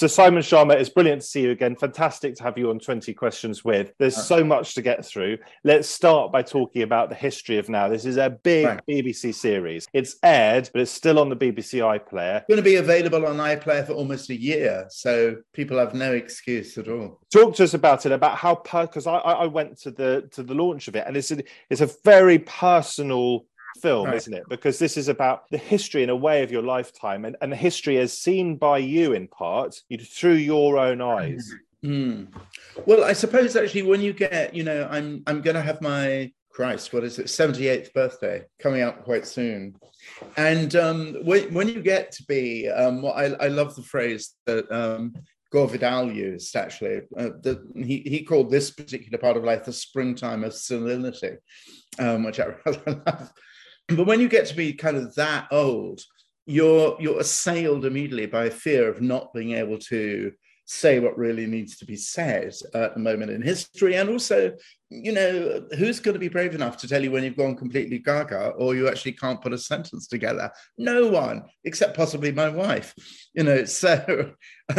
So, Simon Schama, it's brilliant to see you again. Fantastic to have you on 20 Questions with. There's uh, so much to get through. Let's start by talking about the history of now. This is a big right. BBC series. It's aired, but it's still on the BBC iPlayer. It's going to be available on iPlayer for almost a year. So, people have no excuse at all. Talk to us about it, about how, because I, I went to the to the launch of it, and it's a, it's a very personal film, right. isn't it? Because this is about the history in a way of your lifetime and, and the history as seen by you in part through your own eyes. Mm. Well, I suppose actually when you get, you know, I'm I'm gonna have my Christ, what is it, 78th birthday coming up quite soon. And um, when, when you get to be, um, well, I, I love the phrase that um, Gore Vidal used actually. Uh, the, he, he called this particular part of life the springtime of senility, um, which I rather love. But when you get to be kind of that old, you're you're assailed immediately by a fear of not being able to say what really needs to be said at the moment in history. And also you know who's going to be brave enough to tell you when you've gone completely gaga or you actually can't put a sentence together? No one except possibly my wife you know. So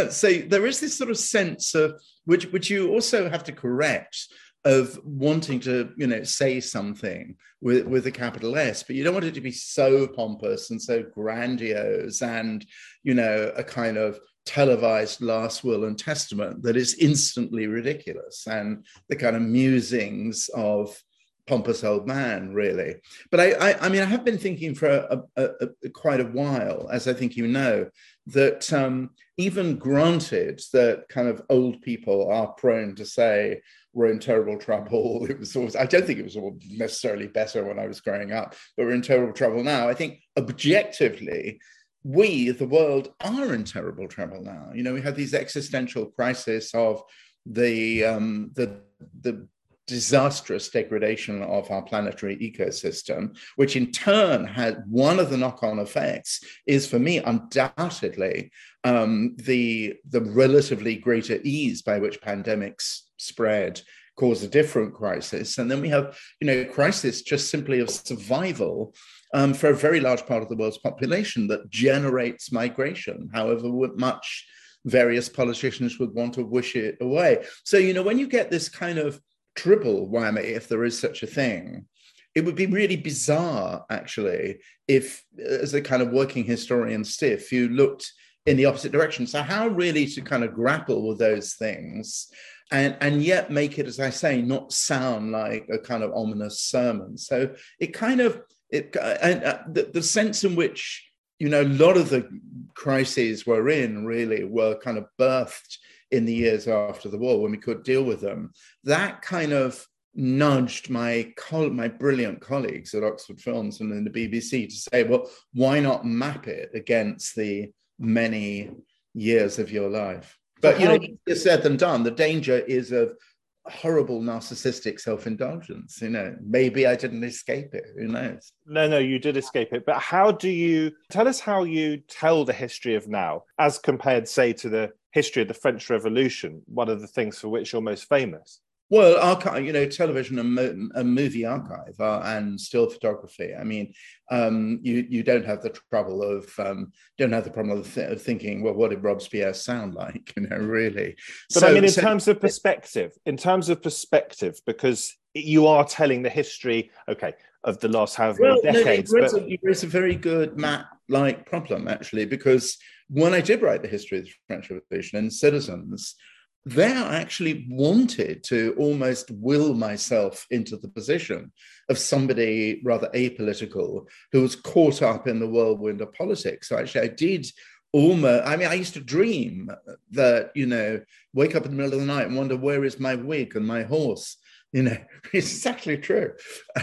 so there is this sort of sense of which which you also have to correct of wanting to, you know, say something with, with a capital S, but you don't want it to be so pompous and so grandiose and, you know, a kind of televised last will and testament that is instantly ridiculous and the kind of musings of pompous old man, really. But I, I, I mean, I have been thinking for a, a, a, quite a while, as I think you know, that um, even granted that kind of old people are prone to say, we're in terrible trouble. It was always, I don't think it was all necessarily better when I was growing up, but we're in terrible trouble now. I think objectively, we, the world, are in terrible trouble now. You know, we have these existential crises of the um, the the disastrous degradation of our planetary ecosystem, which in turn had one of the knock-on effects is for me undoubtedly um, the the relatively greater ease by which pandemics spread cause a different crisis. And then we have, you know, crisis just simply of survival um, for a very large part of the world's population that generates migration, however much various politicians would want to wish it away. So, you know, when you get this kind of triple whammy, if there is such a thing, it would be really bizarre, actually, if, as a kind of working historian stiff, you looked in the opposite direction. So, how really to kind of grapple with those things and and yet make it, as I say, not sound like a kind of ominous sermon. So it kind of it and uh, the, the sense in which you know a lot of the crises we're in really were kind of birthed in the years after the war when we could deal with them. That kind of nudged my my brilliant colleagues at Oxford Films and in the BBC to say, well, why not map it against the many years of your life? But you know, easier said than done. The danger is of horrible narcissistic self-indulgence. You know, maybe I didn't escape it. Who knows? No, no, you did escape it. But how do you tell us how you tell the history of now, as compared, say, to the history of the French Revolution? One of the things for which you're most famous. Well, archive, you know, television and, mo- and movie archive uh, and still photography. I mean, um, you you don't have the trouble of um, don't have the problem of, th- of, thinking, well, what did Robespierre sound like? You know, really. But so, I mean, in so, terms of perspective, in terms of perspective, because you are telling the history, okay, of the last however well, many decades. No, you, raise but... a, you raise a very good map-like problem, actually, because when I did write the history of the French Revolution and Citizens there I actually wanted to almost will myself into the position of somebody rather apolitical who was caught up in the whirlwind of politics. So actually, I did almost, I mean, I used to dream that, you know, wake up in the middle of the night and wonder, where is my wig and my horse? you know it's exactly true.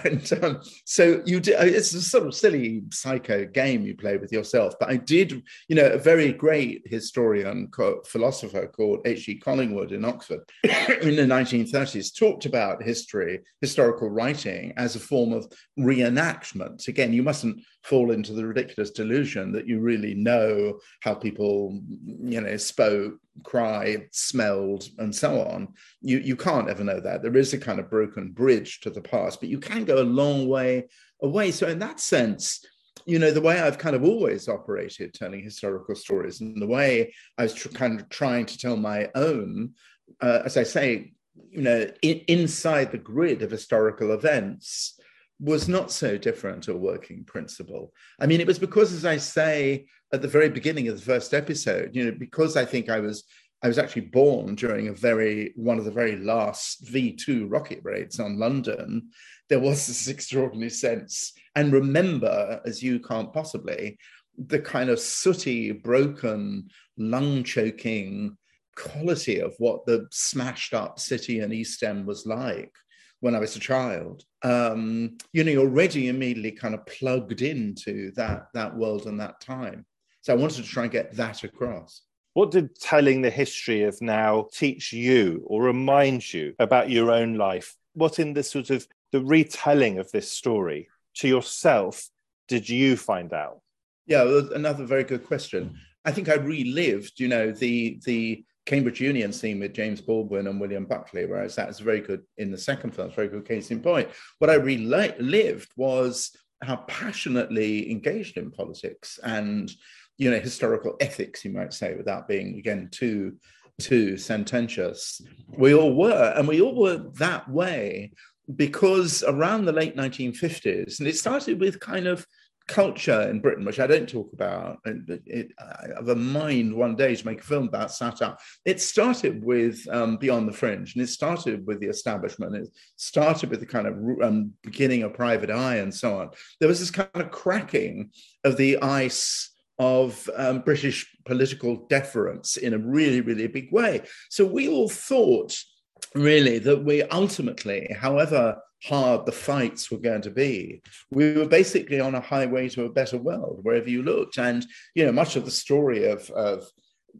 And um, so you do it's a sort of silly psycho game you play with yourself but i did you know a very great historian philosopher called h.g collingwood in oxford in the 1930s talked about history historical writing as a form of reenactment. Again you mustn't fall into the ridiculous delusion that you really know how people you know spoke cried, smelled, and so on. You, you can't ever know that. There is a kind of broken bridge to the past, but you can go a long way away. So, in that sense, you know, the way I've kind of always operated telling historical stories and the way I was tr- kind of trying to tell my own, uh, as I say, you know, in, inside the grid of historical events was not so different a working principle. I mean, it was because, as I say at the very beginning of the first episode, you know, because I think I was I was actually born during a very one of the very last V2 rocket raids on London. There was this extraordinary sense, and remember, as you can't possibly, the kind of sooty, broken, lung choking quality of what the smashed up city in East End was like when I was a child. Um, you know, you're already immediately kind of plugged into that that world and that time. So I wanted to try and get that across. What did telling the history of now teach you or remind you about your own life? What in the sort of the retelling of this story to yourself did you find out? Yeah, another very good question. I think I relived, you know, the the Cambridge Union scene with James Baldwin and William Buckley, whereas that's very good in the second film, very good case in point. What I relived was how passionately engaged in politics and you know historical ethics you might say without being again too too sententious we all were and we all were that way because around the late 1950s and it started with kind of culture in Britain, which I don't talk about. It, it, I have a mind one day to make a film about satire. It started with um, Beyond the Fringe, and it started with the establishment. It started with the kind of um, beginning of Private Eye and so on. There was this kind of cracking of the ice of um, British political deference in a really, really big way. So we all thought, really, that we ultimately, however hard the fights were going to be, we were basically on a highway to a better world wherever you looked. And, you know, much of the story of, of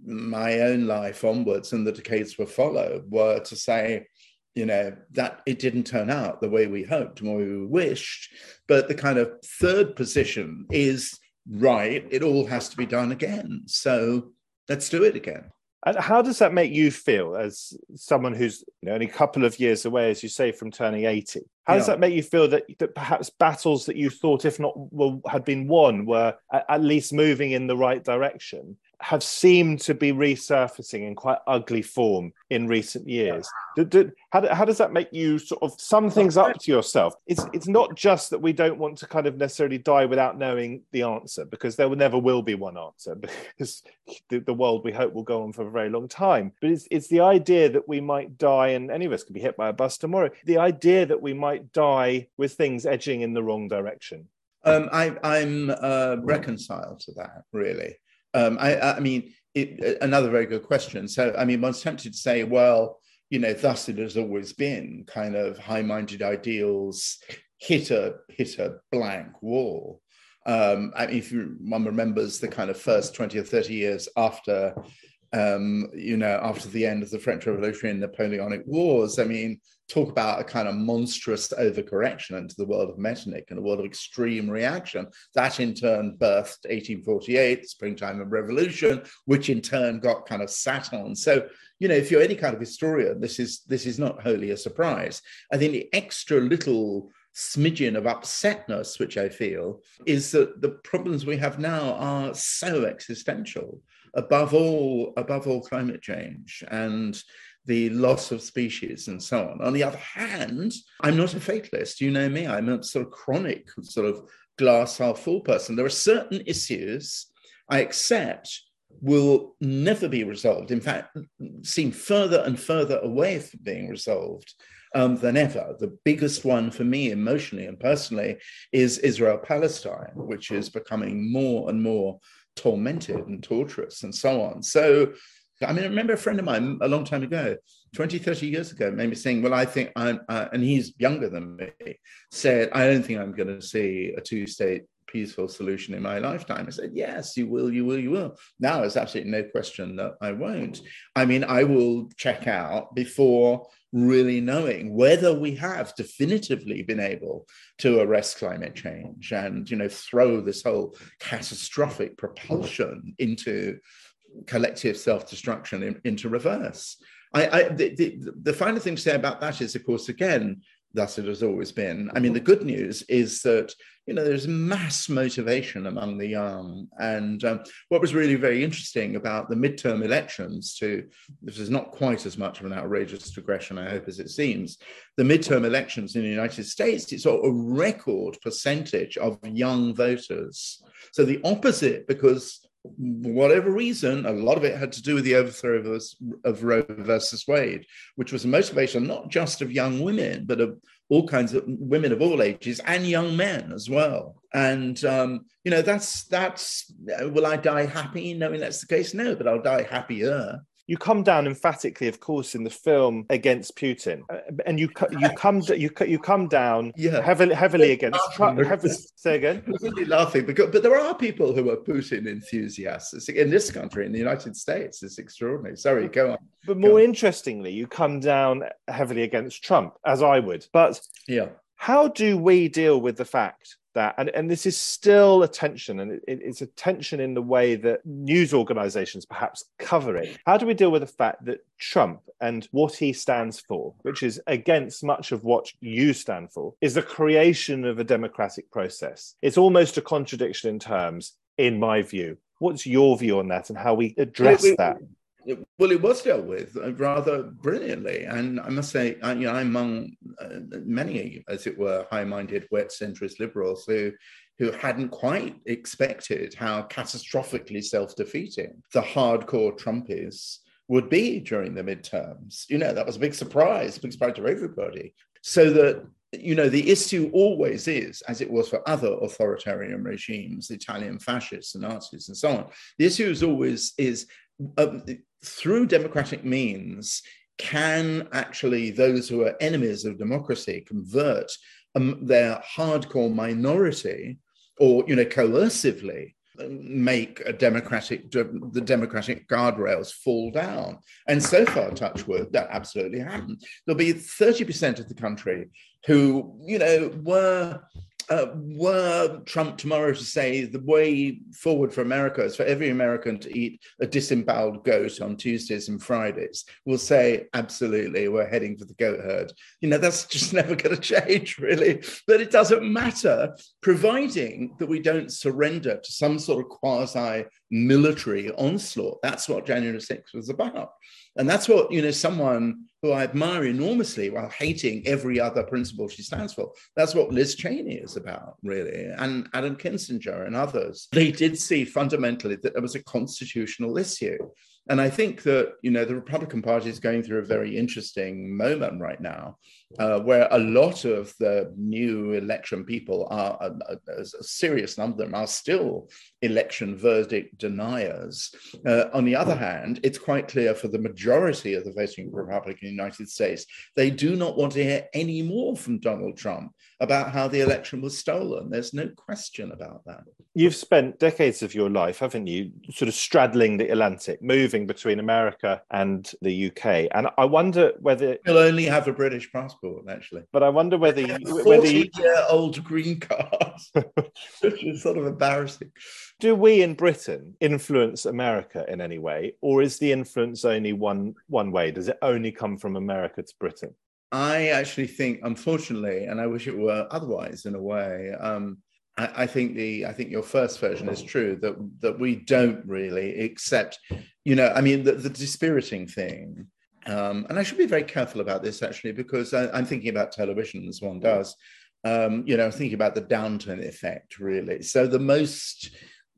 my own life onwards and the decades were followed were to say, you know that it didn't turn out the way we hoped and we wished but the kind of third position is right, it all has to be done again. So let's do it again. And how does that make you feel as someone who's you know, only a couple of years away, as you say, from turning 80? How yeah. does that make you feel that, that perhaps battles that you thought, if not well, had been won, were at least moving in the right direction? Have seemed to be resurfacing in quite ugly form in recent years. Do, do, how, how does that make you sort of sum things up to yourself? It's it's not just that we don't want to kind of necessarily die without knowing the answer, because there will never will be one answer, because the, the world we hope will go on for a very long time. But it's it's the idea that we might die, and any of us could be hit by a bus tomorrow. The idea that we might die with things edging in the wrong direction. Um, I, I'm uh, reconciled to that, really. Um, I, I, mean, it, another very good question. So, I mean, one's tempted to say, well, you know, thus it has always been kind of high-minded ideals hit a hit a blank wall. Um, I mean, if one remembers the kind of first 20 or 30 years after um, you know, after the end of the French Revolution and Napoleonic Wars. I mean, talk about a kind of monstrous overcorrection into the world of Metternich and a world of extreme reaction. That in turn birthed 1848, springtime of revolution, which in turn got kind of sat on. So, you know, if you're any kind of historian, this is this is not wholly a surprise. I think the extra little smidgen of upsetness, which I feel, is that the problems we have now are so existential above all, above all climate change and the loss of species and so on. On the other hand, I'm not a fatalist. You know me, I'm a sort of chronic, sort of glass half full person. There are certain issues I accept will never be resolved. In fact, seem further and further away from being resolved um, than ever. The biggest one for me, emotionally and personally, is Israel Palestine, which is becoming more and more tormented and torturous and so on. So, I mean, I remember a friend of mine a long time ago, 20, 30 years ago, maybe saying, Well, I think I'm, uh, and he's younger than me, said, I don't think I'm going to see a two state peaceful solution in my lifetime. I said, Yes, you will, you will, you will. Now, there's absolutely no question that I won't. I mean, I will check out before really knowing whether we have definitively been able to arrest climate change and you know throw this whole catastrophic propulsion into collective self-destruction in, into reverse I, I the, the, the, final thing to say about that is, of course, again, thus it has always been. I mean, the good news is that you know there's mass motivation among the young, and um, what was really very interesting about the midterm elections. To this is not quite as much of an outrageous digression, I hope, as it seems. The midterm elections in the United States, it's a record percentage of young voters. So the opposite, because whatever reason, a lot of it had to do with the overthrow of, of Roe versus Wade, which was a motivation not just of young women, but of all kinds of women of all ages and young men as well. And um, you know, that's that's will I die happy knowing that's the case? No, but I'll die happier you come down emphatically, of course, in the film against Putin, and you you come you you come down yeah. heavily heavily against Trump. Heavily, say again. I'm really laughing because, but there are people who are Putin enthusiasts in this country, in the United States. It's extraordinary. Sorry, go on. But more on. interestingly, you come down heavily against Trump, as I would. But yeah, how do we deal with the fact that. And, and this is still a tension and it, it's a tension in the way that news organizations perhaps cover it. How do we deal with the fact that trump and what he stands for which is against much of what you stand for is the creation of a democratic process? It's almost a contradiction in terms in my view. What's your view on that and how we address that well, it was dealt with rather brilliantly, and I must say, I, you know, I'm among uh, many, as it were, high-minded, wet-centrist liberals who who hadn't quite expected how catastrophically self-defeating the hardcore Trumpies would be during the midterms. You know, that was a big surprise, big surprise to everybody. So that you know, the issue always is, as it was for other authoritarian regimes, Italian fascists and Nazis and so on. The issue is always is um, through democratic means, can actually those who are enemies of democracy convert um, their hardcore minority or, you know, coercively make a democratic the democratic guardrails fall down. And so far touch wood that absolutely happened. There'll be 30% of the country who you know were uh, were Trump tomorrow to say the way forward for America is for every American to eat a disemboweled goat on Tuesdays and Fridays, we'll say, absolutely, we're heading for the goat herd. You know, that's just never going to change, really. But it doesn't matter, providing that we don't surrender to some sort of quasi military onslaught. That's what January 6th was about. And that's what, you know, someone who I admire enormously while hating every other principle she stands for. That's what Liz Cheney is about, really, and Adam Kinzinger and others. They did see fundamentally that there was a constitutional issue. And I think that, you know, the Republican Party is going through a very interesting moment right now uh, where a lot of the new election people are, a, a, a, serious number of them are still election verdict deniers. Uh, on the other hand, it's quite clear for the majority of the voting Republican in the United States, they do not want to hear any more from Donald Trump about how the election was stolen. There's no question about that. You've spent decades of your life, haven't you, sort of straddling the Atlantic, moving between America and the UK. And I wonder whether you'll only have a British passport actually. But I wonder whether you, whether you... year old green card, which is sort of embarrassing. Do we in Britain influence America in any way, or is the influence only one one way? Does it only come from America to Britain? I actually think, unfortunately, and I wish it were otherwise in a way. Um, I, I think the I think your first version is true that that we don't really accept, you know, I mean the, the dispiriting thing um, and I should be very careful about this actually, because I, am thinking about television as one does. Um, you know, thinking about the downturn effect, really. So the most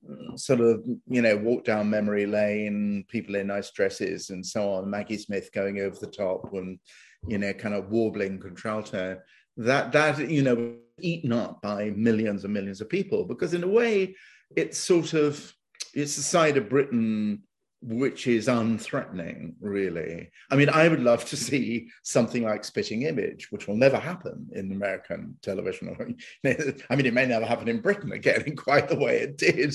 mm, sort of, you know, walk down memory lane, people in nice dresses and so on, Maggie Smith going over the top and, you know, kind of warbling contralto. That, that, you know, eaten up by millions and millions of people because in a way it's sort of, it's the side of Britain which is unthreatening, really. I mean, I would love to see something like Spitting Image, which will never happen in American television. I mean, it may never happen in Britain again in quite the way it did.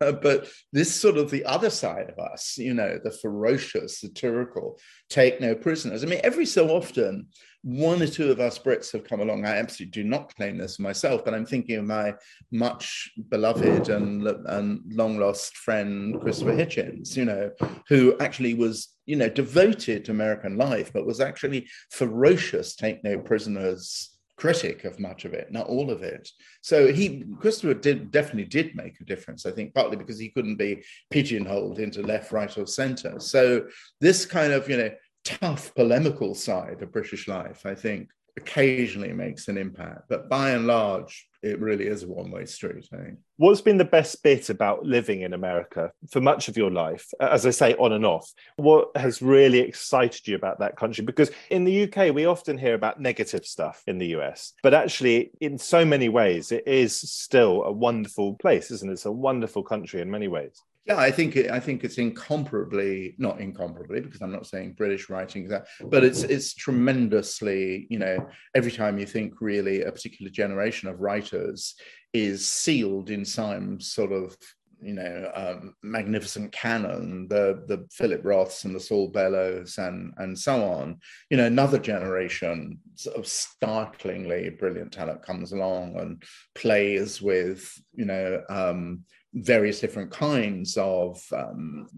Uh, but this sort of the other side of us, you know, the ferocious, satirical, take no prisoners. I mean, every so often, one or two of us Brits have come along. I absolutely do not claim this myself, but I'm thinking of my much beloved and, and long lost friend Christopher Hitchens, you know, who actually was, you know, devoted to American life, but was actually ferocious, take no prisoners critic of much of it, not all of it. So he Christopher did definitely did make a difference. I think partly because he couldn't be pigeonholed into left, right, or centre. So this kind of you know tough polemical side of British life, I think, occasionally makes an impact, but by and large, it really is a one way street. I think. What's been the best bit about living in America for much of your life? As I say, on and off. What has really excited you about that country? Because in the UK, we often hear about negative stuff in the US, but actually, in so many ways, it is still a wonderful place, isn't it? It's a wonderful country in many ways. Yeah, I think I think it's incomparably not incomparably because I'm not saying British writing that, but it's it's tremendously you know every time you think really a particular generation of writers is sealed in some sort of you know um, magnificent canon, the the Philip Roths and the Saul Bellows and and so on. You know, another generation of startlingly brilliant talent comes along and plays with you know. Um, various different kinds of um,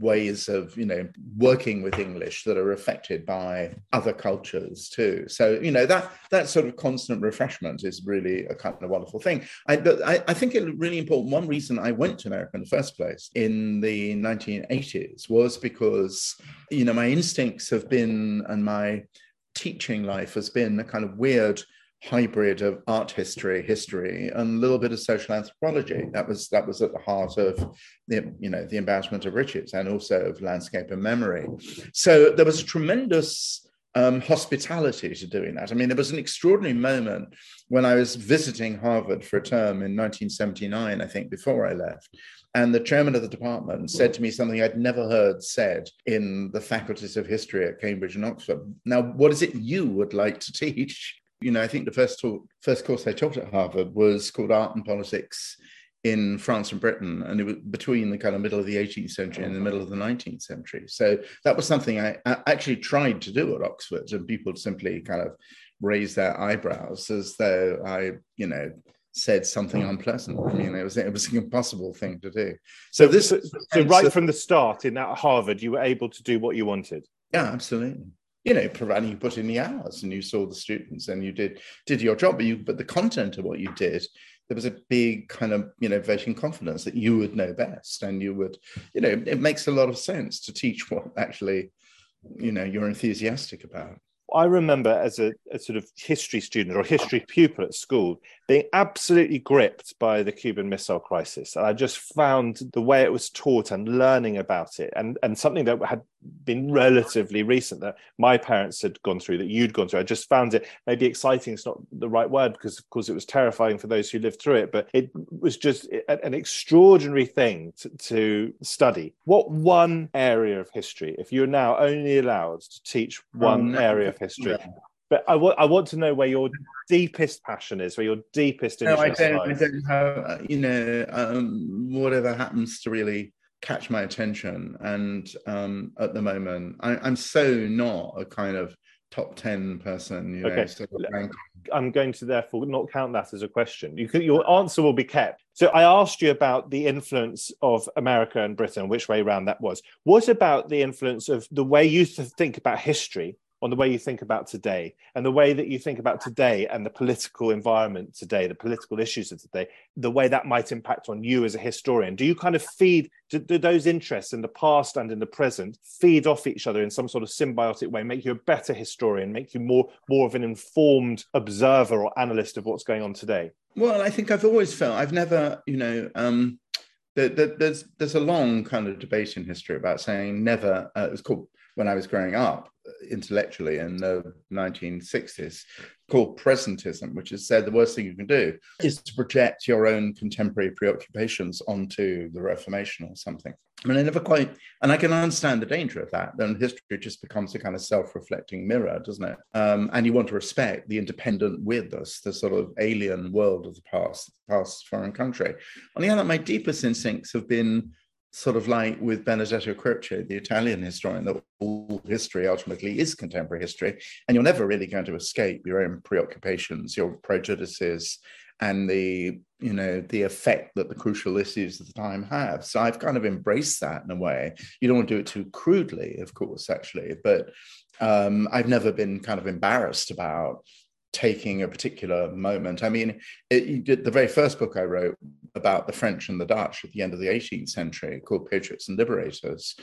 ways of you know working with english that are affected by other cultures too. So you know that that sort of constant refreshment is really a kind of wonderful thing. I i, I think it's really important. One reason i went to america in the first place in the 1980s was because you know my instincts have been and my teaching life has been a kind of weird hybrid of art history, history, and a little bit of social anthropology. That was that was at the heart of the you know the embarrassment of riches and also of landscape and memory. So there was a tremendous um, hospitality to doing that. I mean, there was an extraordinary moment when I was visiting Harvard for a term in 1979, I think, before I left. And the chairman of the department said to me something I'd never heard said in the faculties of history at Cambridge and Oxford. Now, what is it you would like to teach? You know, I think the first talk, first course I taught at Harvard was called Art and Politics in France and Britain, and it was between the kind of middle of the 18th century and the middle of the 19th century. So that was something I, I actually tried to do at Oxford, and people simply kind of raised their eyebrows as though I, you know, said something hmm. unpleasant. I mean, it was it was an impossible thing to do. So this, so, so right from the start in that Harvard, you were able to do what you wanted. Yeah, absolutely you know, providing you put in the hours and you saw the students and you did did your job, but you but the content of what you did, there was a big kind of you know voting confidence that you would know best and you would, you know, it makes a lot of sense to teach what actually, you know, you're enthusiastic about. I remember as a, a, sort of history student or history pupil at school being absolutely gripped by the Cuban Missile Crisis. And I just found the way it was taught and learning about it, and, and something that had been relatively recent that my parents had gone through, that you'd gone through. I just found it maybe exciting. It's not the right word because, of course, it was terrifying for those who lived through it, but it was just an extraordinary thing to, to study. What one area of history, if you're now only allowed to teach one um, area of history, yeah. But I, w- I want to know where your deepest passion is, where your deepest interest no, I don't, lies. I don't have, uh, you know, um, whatever happens to really catch my attention. And um, at the moment, I, am so not a kind of top 10 person, you okay. know, I'm going to therefore not count that as a question. You could, your answer will be kept. So I asked you about the influence of America and Britain, which way around that was. What about the influence of the way you think about history on the way you think about today and the way that you think about today and the political environment today, the political issues of today, the way that might impact on you as a historian. Do you kind of feed, do, do, those interests in the past and in the present feed off each other in some sort of symbiotic way, make you a better historian, make you more, more of an informed observer or analyst of what's going on today? Well, I think I've always felt, I've never, you know, um, there's there's a long kind of debate in history about saying never. Uh, it was called when I was growing up intellectually in the 1960s called presentism, which has said the worst thing you can do is to project your own contemporary preoccupations onto the Reformation or something. I mean, I never quite, and I can understand the danger of that. Then history just becomes a kind of self-reflecting mirror, doesn't it? Um, and you want to respect the independent with us, the sort of alien world of the past, the past foreign country. On the other, my deepest instincts have been sort of like with Benedetto Croce, the Italian historian, that all history ultimately is contemporary history, and you're never really going to escape your own preoccupations, your prejudices, and the you know the effect that the crucial issues of the time have. So I've kind of embraced that in a way. You don't want to do it too crudely, of course, actually, but um, I've never been kind of embarrassed about taking a particular moment. I mean, it, the very first book I wrote about the French and the Dutch at the end of the 18th century, called Patriots and Liberators,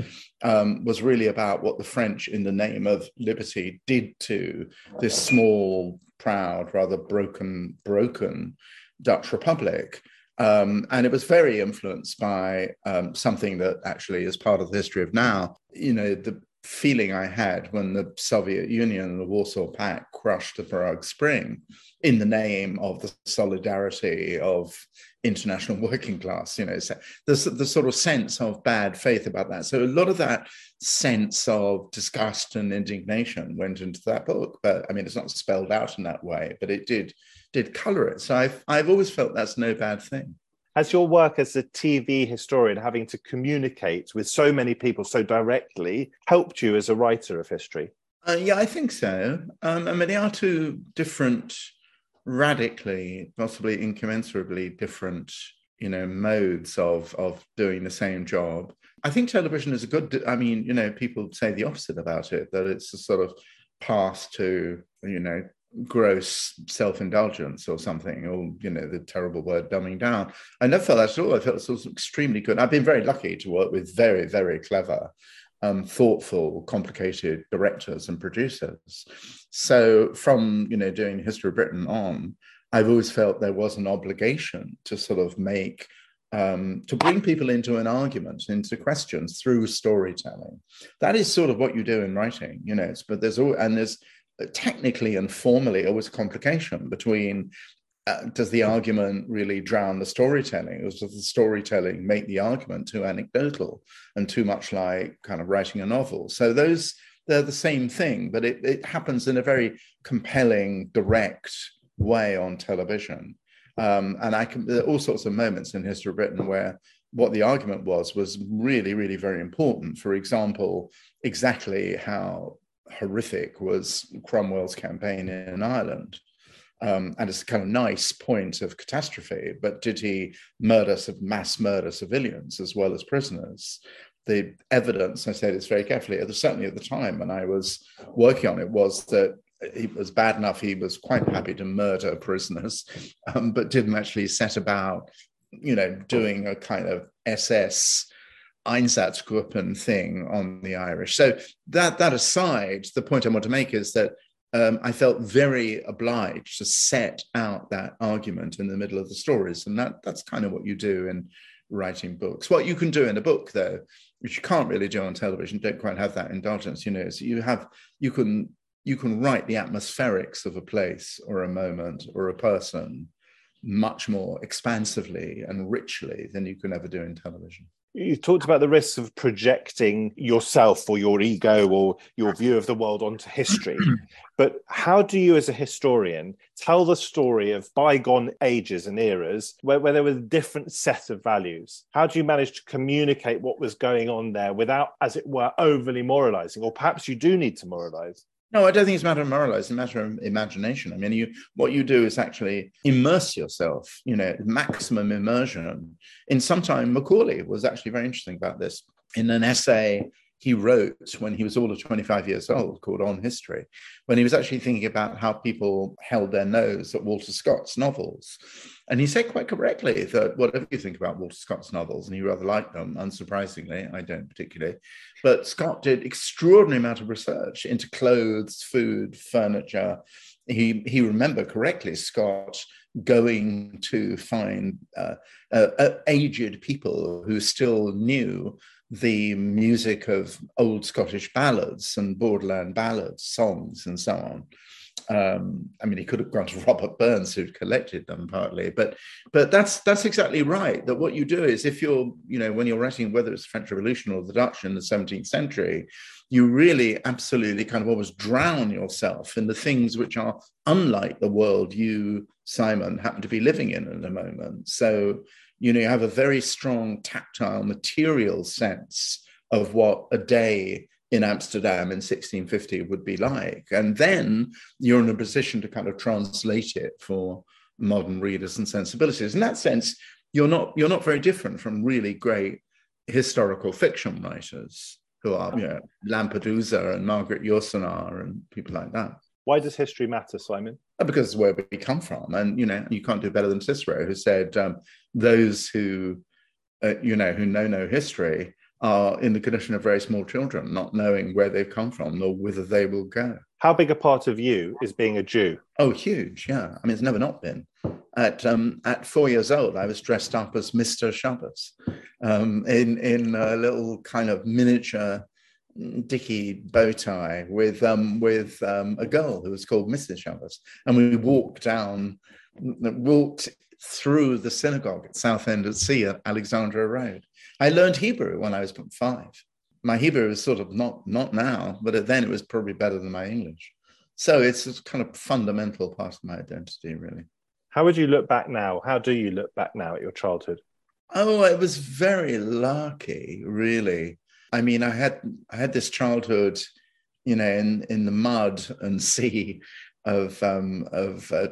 um, was really about what the French, in the name of liberty, did to this small, proud, rather broken, broken Dutch Republic. Um, and it was very influenced by um, something that actually is part of the history of now. You know, the feeling I had when the Soviet Union and the Warsaw Pact crushed the Prague Spring in the name of the solidarity of international working class. You know, there's the sort of sense of bad faith about that. So a lot of that sense of disgust and indignation went into that book. But I mean, it's not spelled out in that way, but it did did color it. So I've I've always felt that's no bad thing. Has your work as a TV historian, having to communicate with so many people so directly, helped you as a writer of history? Uh, yeah, I think so. Um, I mean, they are two different, radically, possibly incommensurably different, you know, modes of of doing the same job. I think television is a good. I mean, you know, people say the opposite about it that it's a sort of path to, you know, gross self-indulgence or something, or you know, the terrible word dumbing down. I never felt that at all. I felt it was extremely good. I've been very lucky to work with very, very clever, um, thoughtful, complicated directors and producers. So from you know doing History of Britain on, I've always felt there was an obligation to sort of make um, to bring people into an argument, into questions through storytelling. That is sort of what you do in writing, you know. It's, but there's all and there's technically and formally always a complication between uh, does the argument really drown the storytelling? Or does the storytelling make the argument too anecdotal and too much like kind of writing a novel? So those they're the same thing but it, it happens in a very compelling direct way on television. Um, and i can there are all sorts of moments in history of britain where what the argument was was really really very important. For example exactly how horrific was Cromwell's campaign in Ireland. Um, and it's a kind of nice point of catastrophe, but did he murder mass murder civilians as well as prisoners? The evidence, I say this very carefully, certainly at the time when I was working on it, was that it was bad enough he was quite happy to murder prisoners, um, but didn't actually set about, you know, doing a kind of SS Einsatzgruppen thing on the Irish. So that that aside, the point I want to make is that um, I felt very obliged to set out that argument in the middle of the stories, and that that's kind of what you do in writing books. What you can do in a book, though, which you can't really do on television, don't quite have that indulgence, you know, so you have you can you can write the atmospherics of a place or a moment or a person much more expansively and richly than you can ever do in television. You talked about the risks of projecting yourself or your ego or your view of the world onto history. but how do you, as a historian, tell the story of bygone ages and eras where, where there was a different set of values? How do you manage to communicate what was going on there without, as it were, overly moralizing? Or perhaps you do need to moralize? No, I don't think it's a matter of moralize. It's a matter of imagination. I mean, you what you do is actually immerse yourself. You know, maximum immersion. In some time, Macaulay was actually very interesting about this in an essay he wrote when he was all of 25 years old called On History, when he was actually thinking about how people held their nose at Walter Scott's novels. And he said quite correctly that whatever you think about Walter Scott's novels, and he rather liked them, unsurprisingly, I don't particularly, but Scott did extraordinary amount of research into clothes, food, furniture. He, he remembered correctly Scott going to find uh, uh, uh, aged people who still knew the music of old Scottish ballads and borderland ballads, songs, and so on. Um, I mean, he could have gone to Robert Burns, who collected them partly, but but that's that's exactly right. That what you do is, if you're, you know, when you're writing whether it's the French Revolution or the Dutch in the 17th century, you really absolutely kind of almost drown yourself in the things which are unlike the world you, Simon, happen to be living in at the moment. So you know, you have a very strong tactile material sense of what a day in Amsterdam in 1650 would be like. And then you're in a position to kind of translate it for modern readers and sensibilities. In that sense, you're not you're not very different from really great historical fiction writers who are, you know, Lampedusa and Margaret Yourcenar and people like that. Why does history matter, Simon? Uh, because it's where we come from, and you know, you can't do better than Cicero, who said, um, "Those who, uh, you know, who know no history are in the condition of very small children, not knowing where they've come from nor whither they will go." How big a part of you is being a Jew? Oh, huge! Yeah, I mean, it's never not been. At um, at four years old, I was dressed up as Mister Shabbos um, in in a little kind of miniature dicky bow tie with um, with um, a girl who was called Mrs. Shabbos, and we walked down, walked through the synagogue at Southend at Sea at Alexandra Road. I learned Hebrew when I was five. My Hebrew is sort of not not now, but then it was probably better than my English. So it's a kind of fundamental part of my identity, really. How would you look back now? How do you look back now at your childhood? Oh, it was very lucky, really. I mean, I had I had this childhood, you know, in in the mud and sea of um, of uh,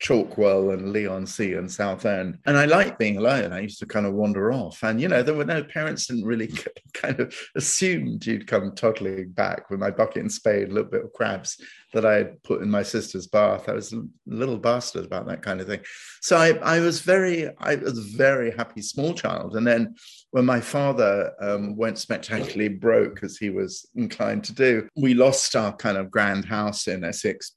Chalkwell and Leigh-on-Sea and Southend. And I liked being alone. I used to kind of wander off. And, you know, there were no parents didn't really kind of assumed you'd come toddling back with my bucket and spade, a little bit of crabs that I had put in my sister's bath. I was a little bastard about that kind of thing. So I, I was very, I was very happy small child. And then when my father um, went spectacularly broke, as he was inclined to do, we lost our kind of grand house in Essex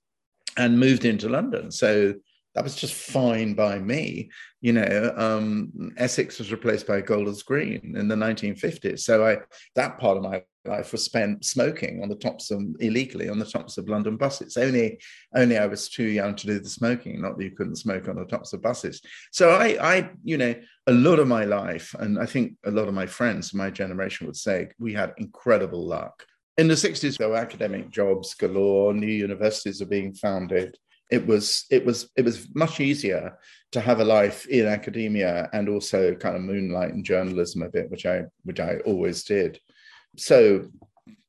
and moved into London. So that was just fine by me. You know, um, Essex was replaced by Golders Green in the 1950s. So I that part of my life was spent smoking on the tops of illegally on the tops of London buses. Only, only I was too young to do the smoking. Not that you couldn't smoke on the tops of buses. So I, I, you know, a lot of my life, and I think a lot of my friends, my generation would say, we had incredible luck. In the 60s, there were academic jobs galore, new universities are being founded it was it was it was much easier to have a life in academia and also kind of moonlight in journalism a bit, which I which I always did. So,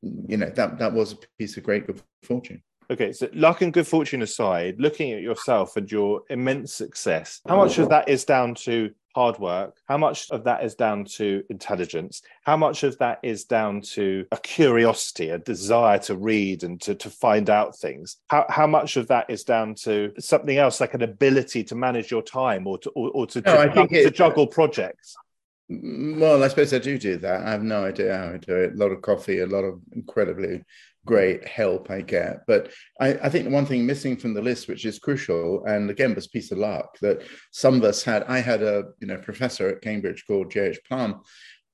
you know, that that was a piece of great good fortune. Okay, so luck and good fortune aside, looking at yourself and your immense success, how much of that is down to hard work? How much of that is down to intelligence? How much of that is down to a curiosity, a desire to read and to, to find out things? How, how much of that is down to something else like an ability to manage your time or to, or, or to, no, to, to juggle projects? Well, I suppose I do do that. I have no idea how I do it. A lot of coffee, a lot of incredibly great help I get. But I, I, think one thing missing from the list, which is crucial, and again was piece of luck, that some of us had. I had a you know professor at Cambridge called J.H. Plumb,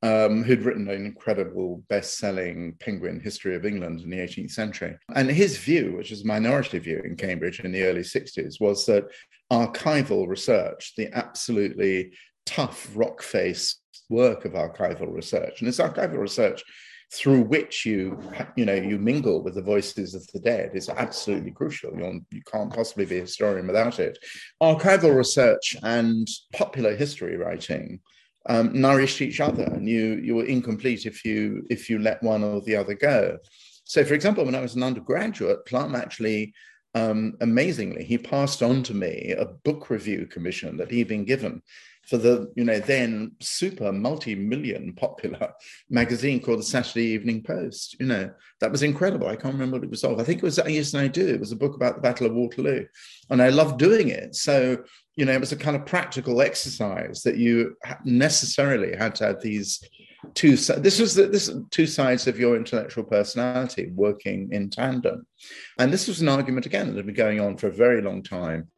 um, who'd written an incredible best-selling Penguin History of England in the 18th century. And his view, which is a minority view in Cambridge in the early 60s, was that archival research, the absolutely tough rock face work of archival research, and it's archival research through which you you know you mingle with the voices of the dead is absolutely crucial. You you can't possibly be a historian without it. Archival research and popular history writing um, nourished each other and you you were incomplete if you if you let one or the other go. So for example when i was an undergraduate Plumb actually um, amazingly he passed on to me a book review commission that he'd been given for the you know then super multi-million popular magazine called the Saturday Evening Post. You know that was incredible. I can't remember what it was of. I think it was Yes and I Do. It was a book about the Battle of Waterloo, and I loved doing it. So you know it was a kind of practical exercise that you necessarily had to have these two. This was the, this two sides of your intellectual personality working in tandem, and this was an argument again that had been going on for a very long time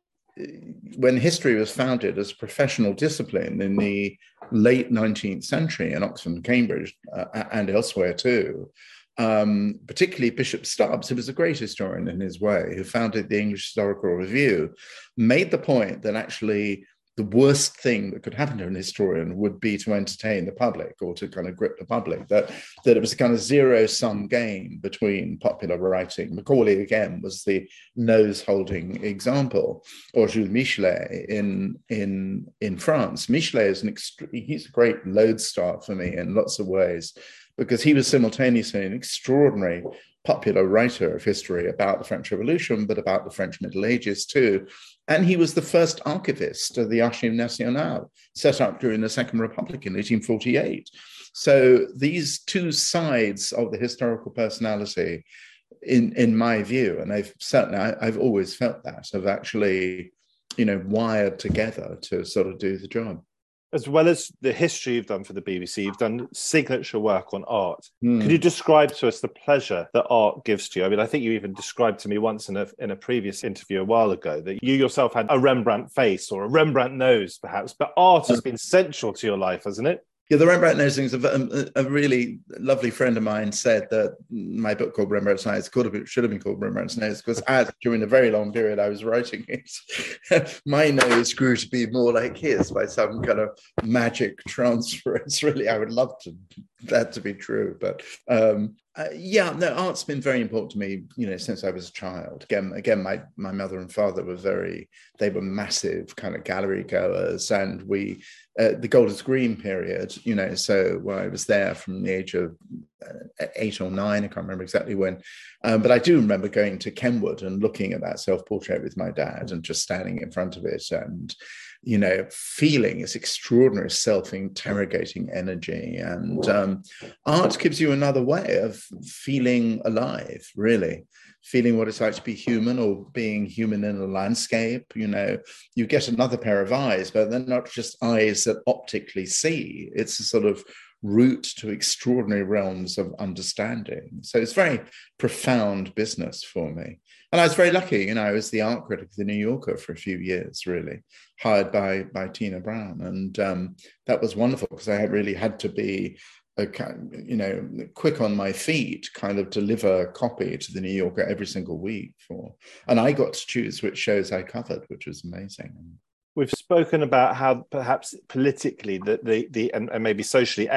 when history was founded as a professional discipline in the late 19th century in Oxford and Cambridge uh, and elsewhere too, um, particularly Bishop Stubbs, who was a great historian in his way, who founded the English Historical Review, made the point that actually the worst thing that could happen to an historian would be to entertain the public or to kind of grip the public that that it was a kind of zero sum game between popular writing. Macaulay again was the nose holding example. Or jules michelet in in in france. Michelet is an extre- he's a great lodestar for me in lots of ways because he was simultaneously an extraordinary popular writer of history about the French Revolution, but about the French Middle Ages too. And he was the first archivist of the Archives Nationales, set up during the Second Republic in 1848. So these two sides of the historical personality in in my view, and I've certainly I, I've always felt that have actually, you know, wired together to sort of do the job as well as the history you've done for the BBC, you've done signature work on art. Mm. Could you describe to us the pleasure that art gives to you? I mean, I think you even described to me once in a in a previous interview a while ago that you yourself had a Rembrandt face or a Rembrandt nose, perhaps, but art has been central to your life, hasn't it? Yeah, the Rembrandt nosings. A, a really lovely friend of mine said that my book called Rembrandt's Nose have should have been called Rembrandt's Nose because as during a very long period I was writing it, my nose grew to be more like his by some kind of magic transference. Really, I would love to that to be true, but um, uh, yeah, no, art's been very important to me, you know, since I was a child. Again, again, my my mother and father were very, they were massive kind of gallery goers, and we, uh, the Golders Green period, you know, so when I was there from the age of uh, eight or nine, I can't remember exactly when, um, but I do remember going to Kenwood and looking at that self portrait with my dad and just standing in front of it and you know, feeling this extraordinary self-interrogating energy. And um, art gives you another way of feeling alive, really, feeling what it's like to be human or being human in a landscape. You know, you get another pair of eyes, but they're not just eyes that optically see. It's a sort of route to extraordinary realms of understanding. So it's very profound business for me. And I was very lucky, you know, I was the art critic of the New Yorker for a few years, really, hired by by Tina Brown. And um, that was wonderful because I had really had to be a, you know, quick on my feet, kind of deliver copy to the New Yorker every single week for, and I got to choose which shows I covered, which was amazing. We've spoken about how perhaps politically the the, the and, and maybe socially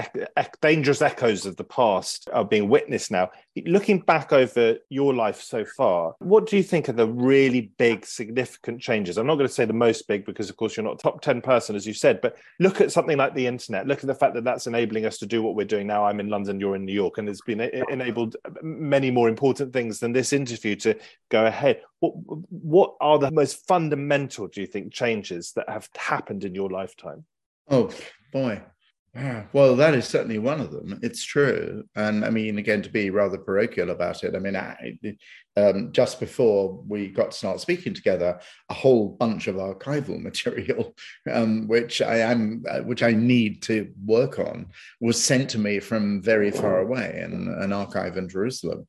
dangerous echoes of the past are being witnessed now. Looking back over your life so far, what do you think are the really big, significant changes? I'm not going to say the most big because, of course, you're not top ten person as you said, but look at something like the internet. Look at the fact that that's enabling us to do what we're doing now. I'm in London, you're in New York, and it's been enabled many more important things than this interview to go ahead. What what are the most fundamental, do you think, changes that have happened in your lifetime? Oh boy. Well, that is certainly one of them. It's true. And I mean, again, to be rather parochial about it, I mean, I, um, just before we got to start speaking together, a whole bunch of archival material, um, which I am, uh, which I need to work on, was sent to me from very far away in an archive in Jerusalem,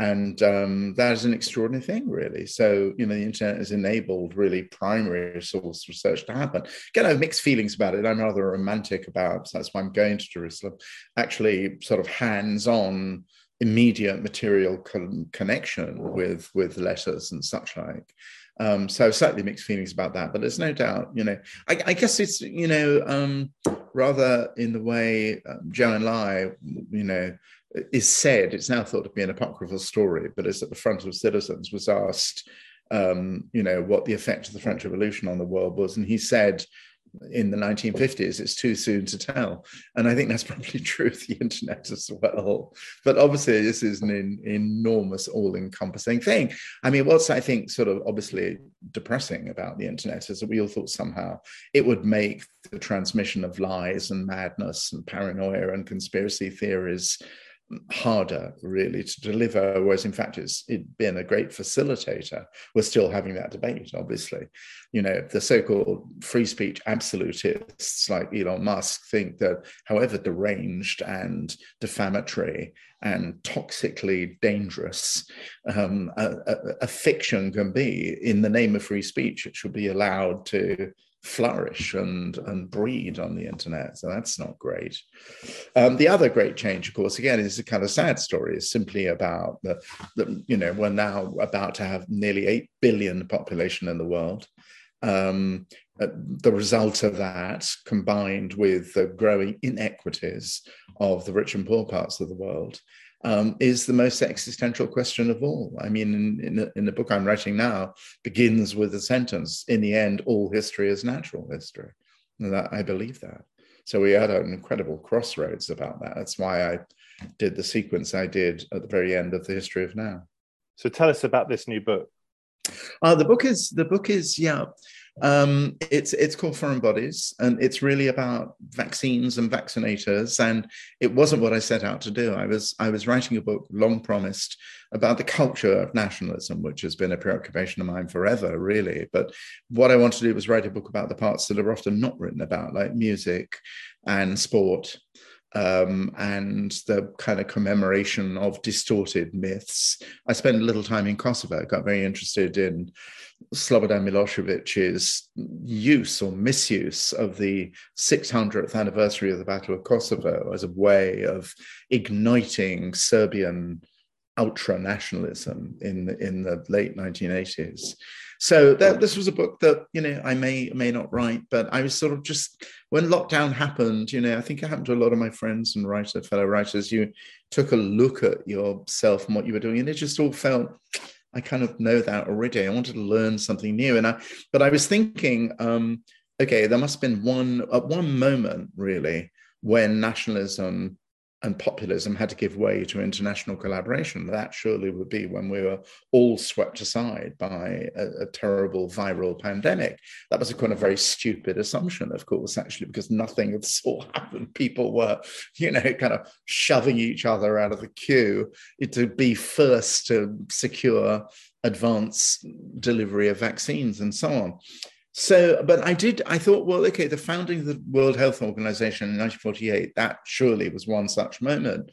and um, that is an extraordinary thing, really. So you know, the internet has enabled really primary source research to happen. Again, I have mixed feelings about it. I'm rather romantic about. So that's why I'm going to Jerusalem. Actually, sort of hands-on immediate material con- connection with with letters and such like. Um, so slightly mixed feelings about that, but there's no doubt, you know, I, I guess it's, you know, um, rather in the way um, Zhou Enlai, you know, is said, it's now thought to be an apocryphal story, but is at the front of Citizens, was asked, um, you know, what the effect of the French Revolution on the world was. And he said, in the 1950s, it's too soon to tell. And I think that's probably true of the internet as well. But obviously, this is an in, enormous, all encompassing thing. I mean, what's I think sort of obviously depressing about the internet is that we all thought somehow it would make the transmission of lies and madness and paranoia and conspiracy theories harder really to deliver whereas in fact it's it been a great facilitator. We're still having that debate obviously. You know the so-called free speech absolutists like elon musk think that however deranged and defamatory and toxically dangerous um, a, a, a fiction can be in the name of free speech it should be allowed to flourish and and breed on the internet. So that's not great. Um, the other great change, of course, again, is a kind of sad story. Is simply about the, the you know we're now about to have nearly eight billion population in the world. Um, uh, the result of that, combined with the growing inequities of the rich and poor parts of the world, um, is the most existential question of all. I mean, in, in, the, in the book I'm writing now, begins with a sentence: "In the end, all history is natural history." And that I believe that. So we had an incredible crossroads about that. That's why I did the sequence I did at the very end of the history of now. So tell us about this new book. Uh, the book is the book is yeah. Um, it's it's called Foreign Bodies, and it's really about vaccines and vaccinators. And it wasn't what I set out to do. I was I was writing a book, long promised, about the culture of nationalism, which has been a preoccupation of mine forever, really. But what I wanted to do was write a book about the parts that are often not written about, like music and sport um, and the kind of commemoration of distorted myths. I spent a little time in Kosovo, got very interested in Slobodan Milosevic's use or misuse of the 600th anniversary of the Battle of Kosovo as a way of igniting Serbian ultra nationalism in the, in the late 1980s. So that, this was a book that you know I may may not write, but I was sort of just when lockdown happened. You know, I think it happened to a lot of my friends and writer fellow writers. You took a look at yourself and what you were doing, and it just all felt. I kind of know that already. I wanted to learn something new, and I. But I was thinking, um, okay, there must have been one at one moment really when nationalism and populism had to give way to international collaboration. That surely would be when we were all swept aside by a, a, terrible viral pandemic. That was a kind of very stupid assumption, of course, actually, because nothing of the sort happened. People were, you know, kind of shoving each other out of the queue to be first to secure advance delivery of vaccines and so on. So, but I did, I thought, well, okay, the founding of the World Health Organization in 1948, that surely was one such moment.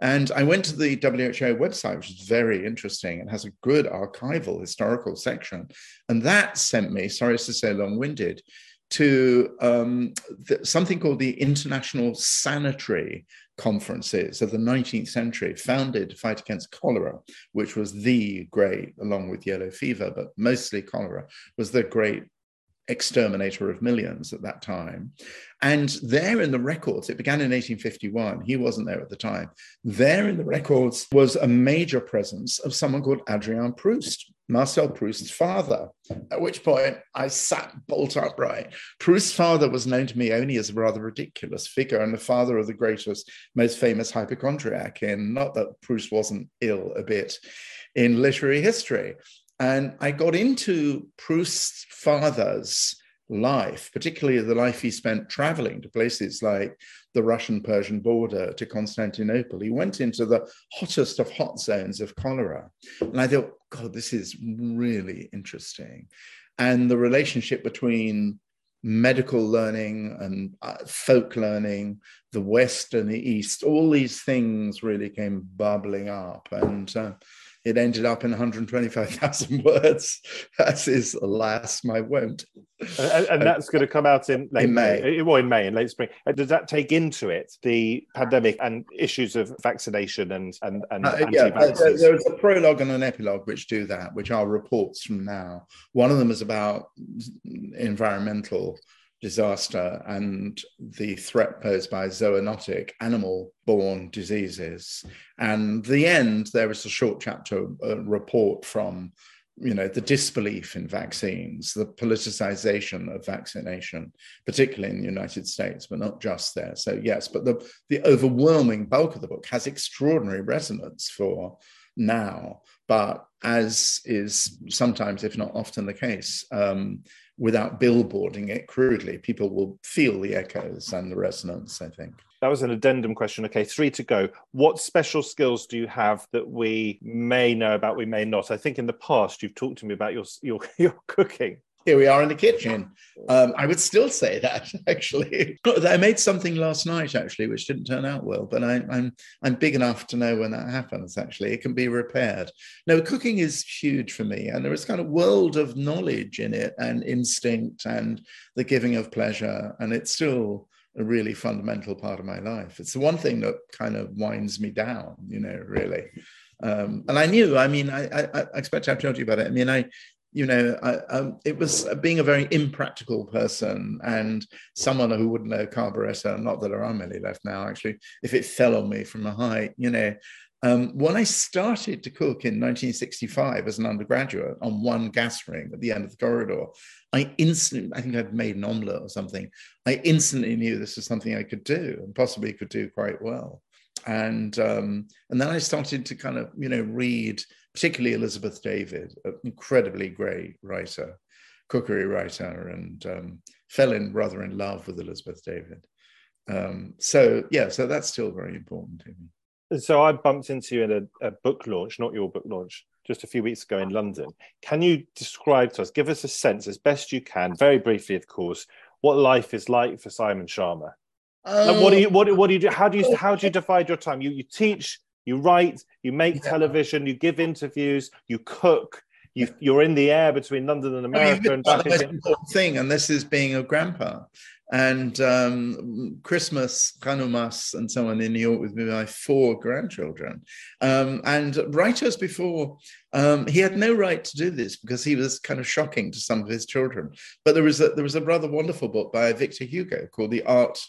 And I went to the WHO website, which is very interesting and has a good archival historical section. And that sent me, sorry to say long winded, to um, the, something called the International Sanitary Conferences of the 19th century, founded to fight against cholera, which was the great, along with yellow fever, but mostly cholera, was the great exterminator of millions at that time. And there in the records, it began in 1851. He wasn't there at the time. There in the records was a major presence of someone called Adrien Proust, Marcel Proust's father, at which point I sat bolt upright. Proust's father was known to me only as a rather ridiculous figure and the father of the greatest, most famous hypochondriac in, not that Proust wasn't ill a bit, in literary history. And I got into Proust's father's life, particularly the life he spent traveling to places like the Russian Persian border to Constantinople. He went into the hottest of hot zones of cholera. And I thought, God, this is really interesting. And the relationship between medical learning and uh, folk learning, the West and the East, all these things really came bubbling up. And uh, it ended up in 125,000 words. That's is, alas, my won't. And, and that's going to come out in, late in May. May. Well, in May, in late spring. Does that take into it the pandemic and issues of vaccination and and, and uh, yeah? There, there's a prologue and an epilogue which do that, which are reports from now. One of them is about environmental disaster and the threat posed by zoonotic animal borne diseases. And the end, there is a short chapter a report from you know the disbelief in vaccines the politicization of vaccination particularly in the united states but not just there so yes but the the overwhelming bulk of the book has extraordinary resonance for now but as is sometimes if not often the case um, without billboarding it crudely. People will feel the echoes and the resonance, I think. That was an addendum question. Okay, three to go. What special skills do you have that we may know about, we may not? I think in the past you've talked to me about your your, your cooking here we are in the kitchen. Um, I would still say that actually. I made something last night actually, which didn't turn out well, but I, am I'm, I'm big enough to know when that happens. Actually, it can be repaired. No, cooking is huge for me, and there is kind of world of knowledge in it, and instinct, and the giving of pleasure, and it's still a really fundamental part of my life. It's the one thing that kind of winds me down, you know, really. Um, and I knew, I mean, I, I, I expect I've told you about it. I mean, I, you know, I, um, it was being a very impractical person and someone who wouldn't know carburetor. Not that there are many left now, actually. If it fell on me from a height, you know, um, when I started to cook in 1965 as an undergraduate on one gas ring at the end of the corridor, I instantly, I think I'd made an omelette or something. I instantly knew this was something I could do and possibly could do quite well. And um, and then I started to kind of, you know, read particularly Elizabeth David, an incredibly great writer. cookery writer and um, fell in rather in love with Elizabeth David. Um, so yeah, so that's still very important to me. So I bumped into you in a, a, book launch, not your book launch, just a few weeks ago in London. Can you describe to us, give us a sense as best you can, very briefly, of course, what life is like for Simon Schama? Um, what do you what, what do you do? How do you how do you divide your time? You you teach, you write, you make yeah. television, you give interviews, you cook, you you're in the air between London and America I mean, and back the most important thing, and this is being a grandpa. And um, Christmas, Hanumas, and so on in New York with my four grandchildren. Um, and writers before, um, he had no right to do this because he was kind of shocking to some of his children. But there was a, there was a rather wonderful book by Victor Hugo called The Art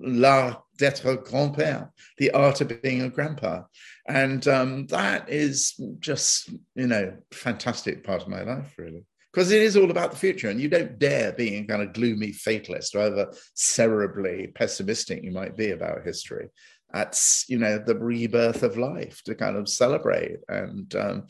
l'art d'être grand-père, the art of being a grandpa. And um, that is just, you know, fantastic part of my life, really. Because it is all about the future, and you don't dare being kind of gloomy fatalist, however cerebrally pessimistic you might be about history. That's, you know, the rebirth of life to kind of celebrate. And um,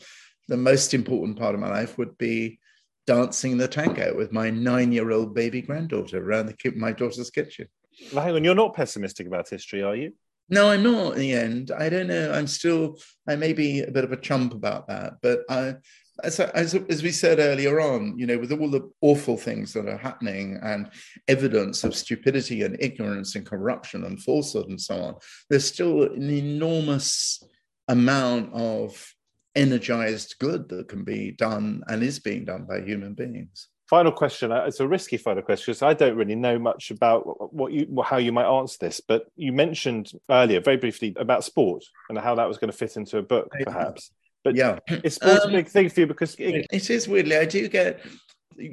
the most important part of my life would be dancing the tango with my nine-year-old baby granddaughter around the, my daughter's kitchen. Well, hang on, you're not pessimistic about history, are you? No, I'm not. In the end, I don't know. I'm still. I may be a bit of a chump about that, but I, as, as, as we said earlier on, you know, with all the awful things that are happening and evidence of stupidity and ignorance and corruption and falsehood and so on, there's still an enormous amount of energized good that can be done and is being done by human beings final question. Uh, it's a risky final question because i don't really know much about what you how you might answer this but you mentioned earlier very briefly about sport and how that was going to fit into a book perhaps. But yeah. it's sports um, a big thing for you because it, it is weirdly i do get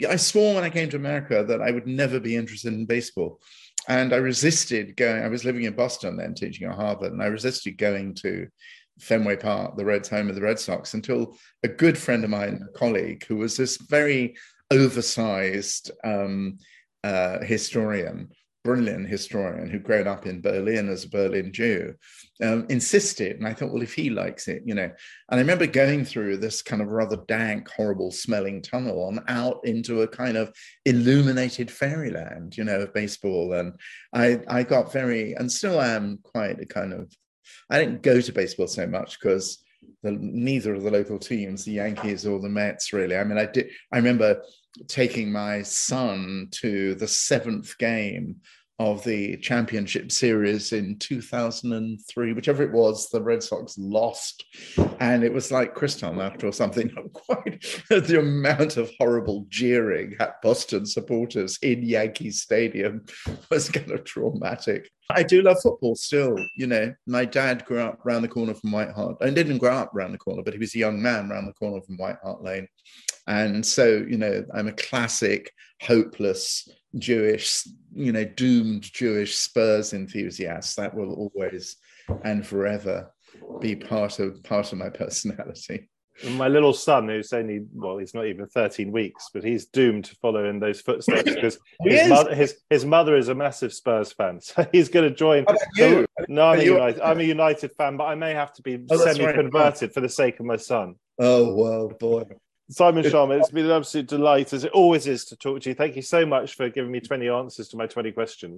i swore when i came to america that i would never be interested in baseball. And i resisted going i was living in boston then teaching at harvard and i resisted going to Fenway Park, the Reds home of the Red Sox, until a good friend of mine, a colleague, who was this very oversized um, uh, historian, brilliant historian who'd grown up in Berlin as a Berlin Jew, um, insisted. And I thought, well, if he likes it, you know. And I remember going through this kind of rather dank, horrible smelling tunnel and out into a kind of illuminated fairyland, you know, of baseball. And I, I got very, and still am quite a kind of, I didn't go to baseball so much because the, neither of the local teams, the Yankees or the Mets, really. I mean, I did. I remember taking my son to the seventh game of the championship series in 2003, whichever it was, the Red Sox lost. And it was like Kristallnacht or something. Not quite the amount of horrible jeering at Boston supporters in Yankee Stadium was kind of traumatic. I do love football still. You know, my dad grew up around the corner from White Hart. I didn't grow up around the corner, but he was a young man around the corner from White Hart Lane. And so, you know, I'm a classic, hopeless Jewish, you know, doomed Jewish Spurs enthusiast. That will always and forever be part of part of my personality. My little son, who's only well, he's not even 13 weeks, but he's doomed to follow in those footsteps because his, mother, his his mother is a massive Spurs fan, so he's going to join. No, I'm a, United, I'm a United fan, but I may have to be oh, semi-converted right. for the sake of my son. Oh well, boy. Simon Schama, it's been an absolute delight, as it always is, to talk to you. Thank you so much for giving me 20 answers to my 20 questions.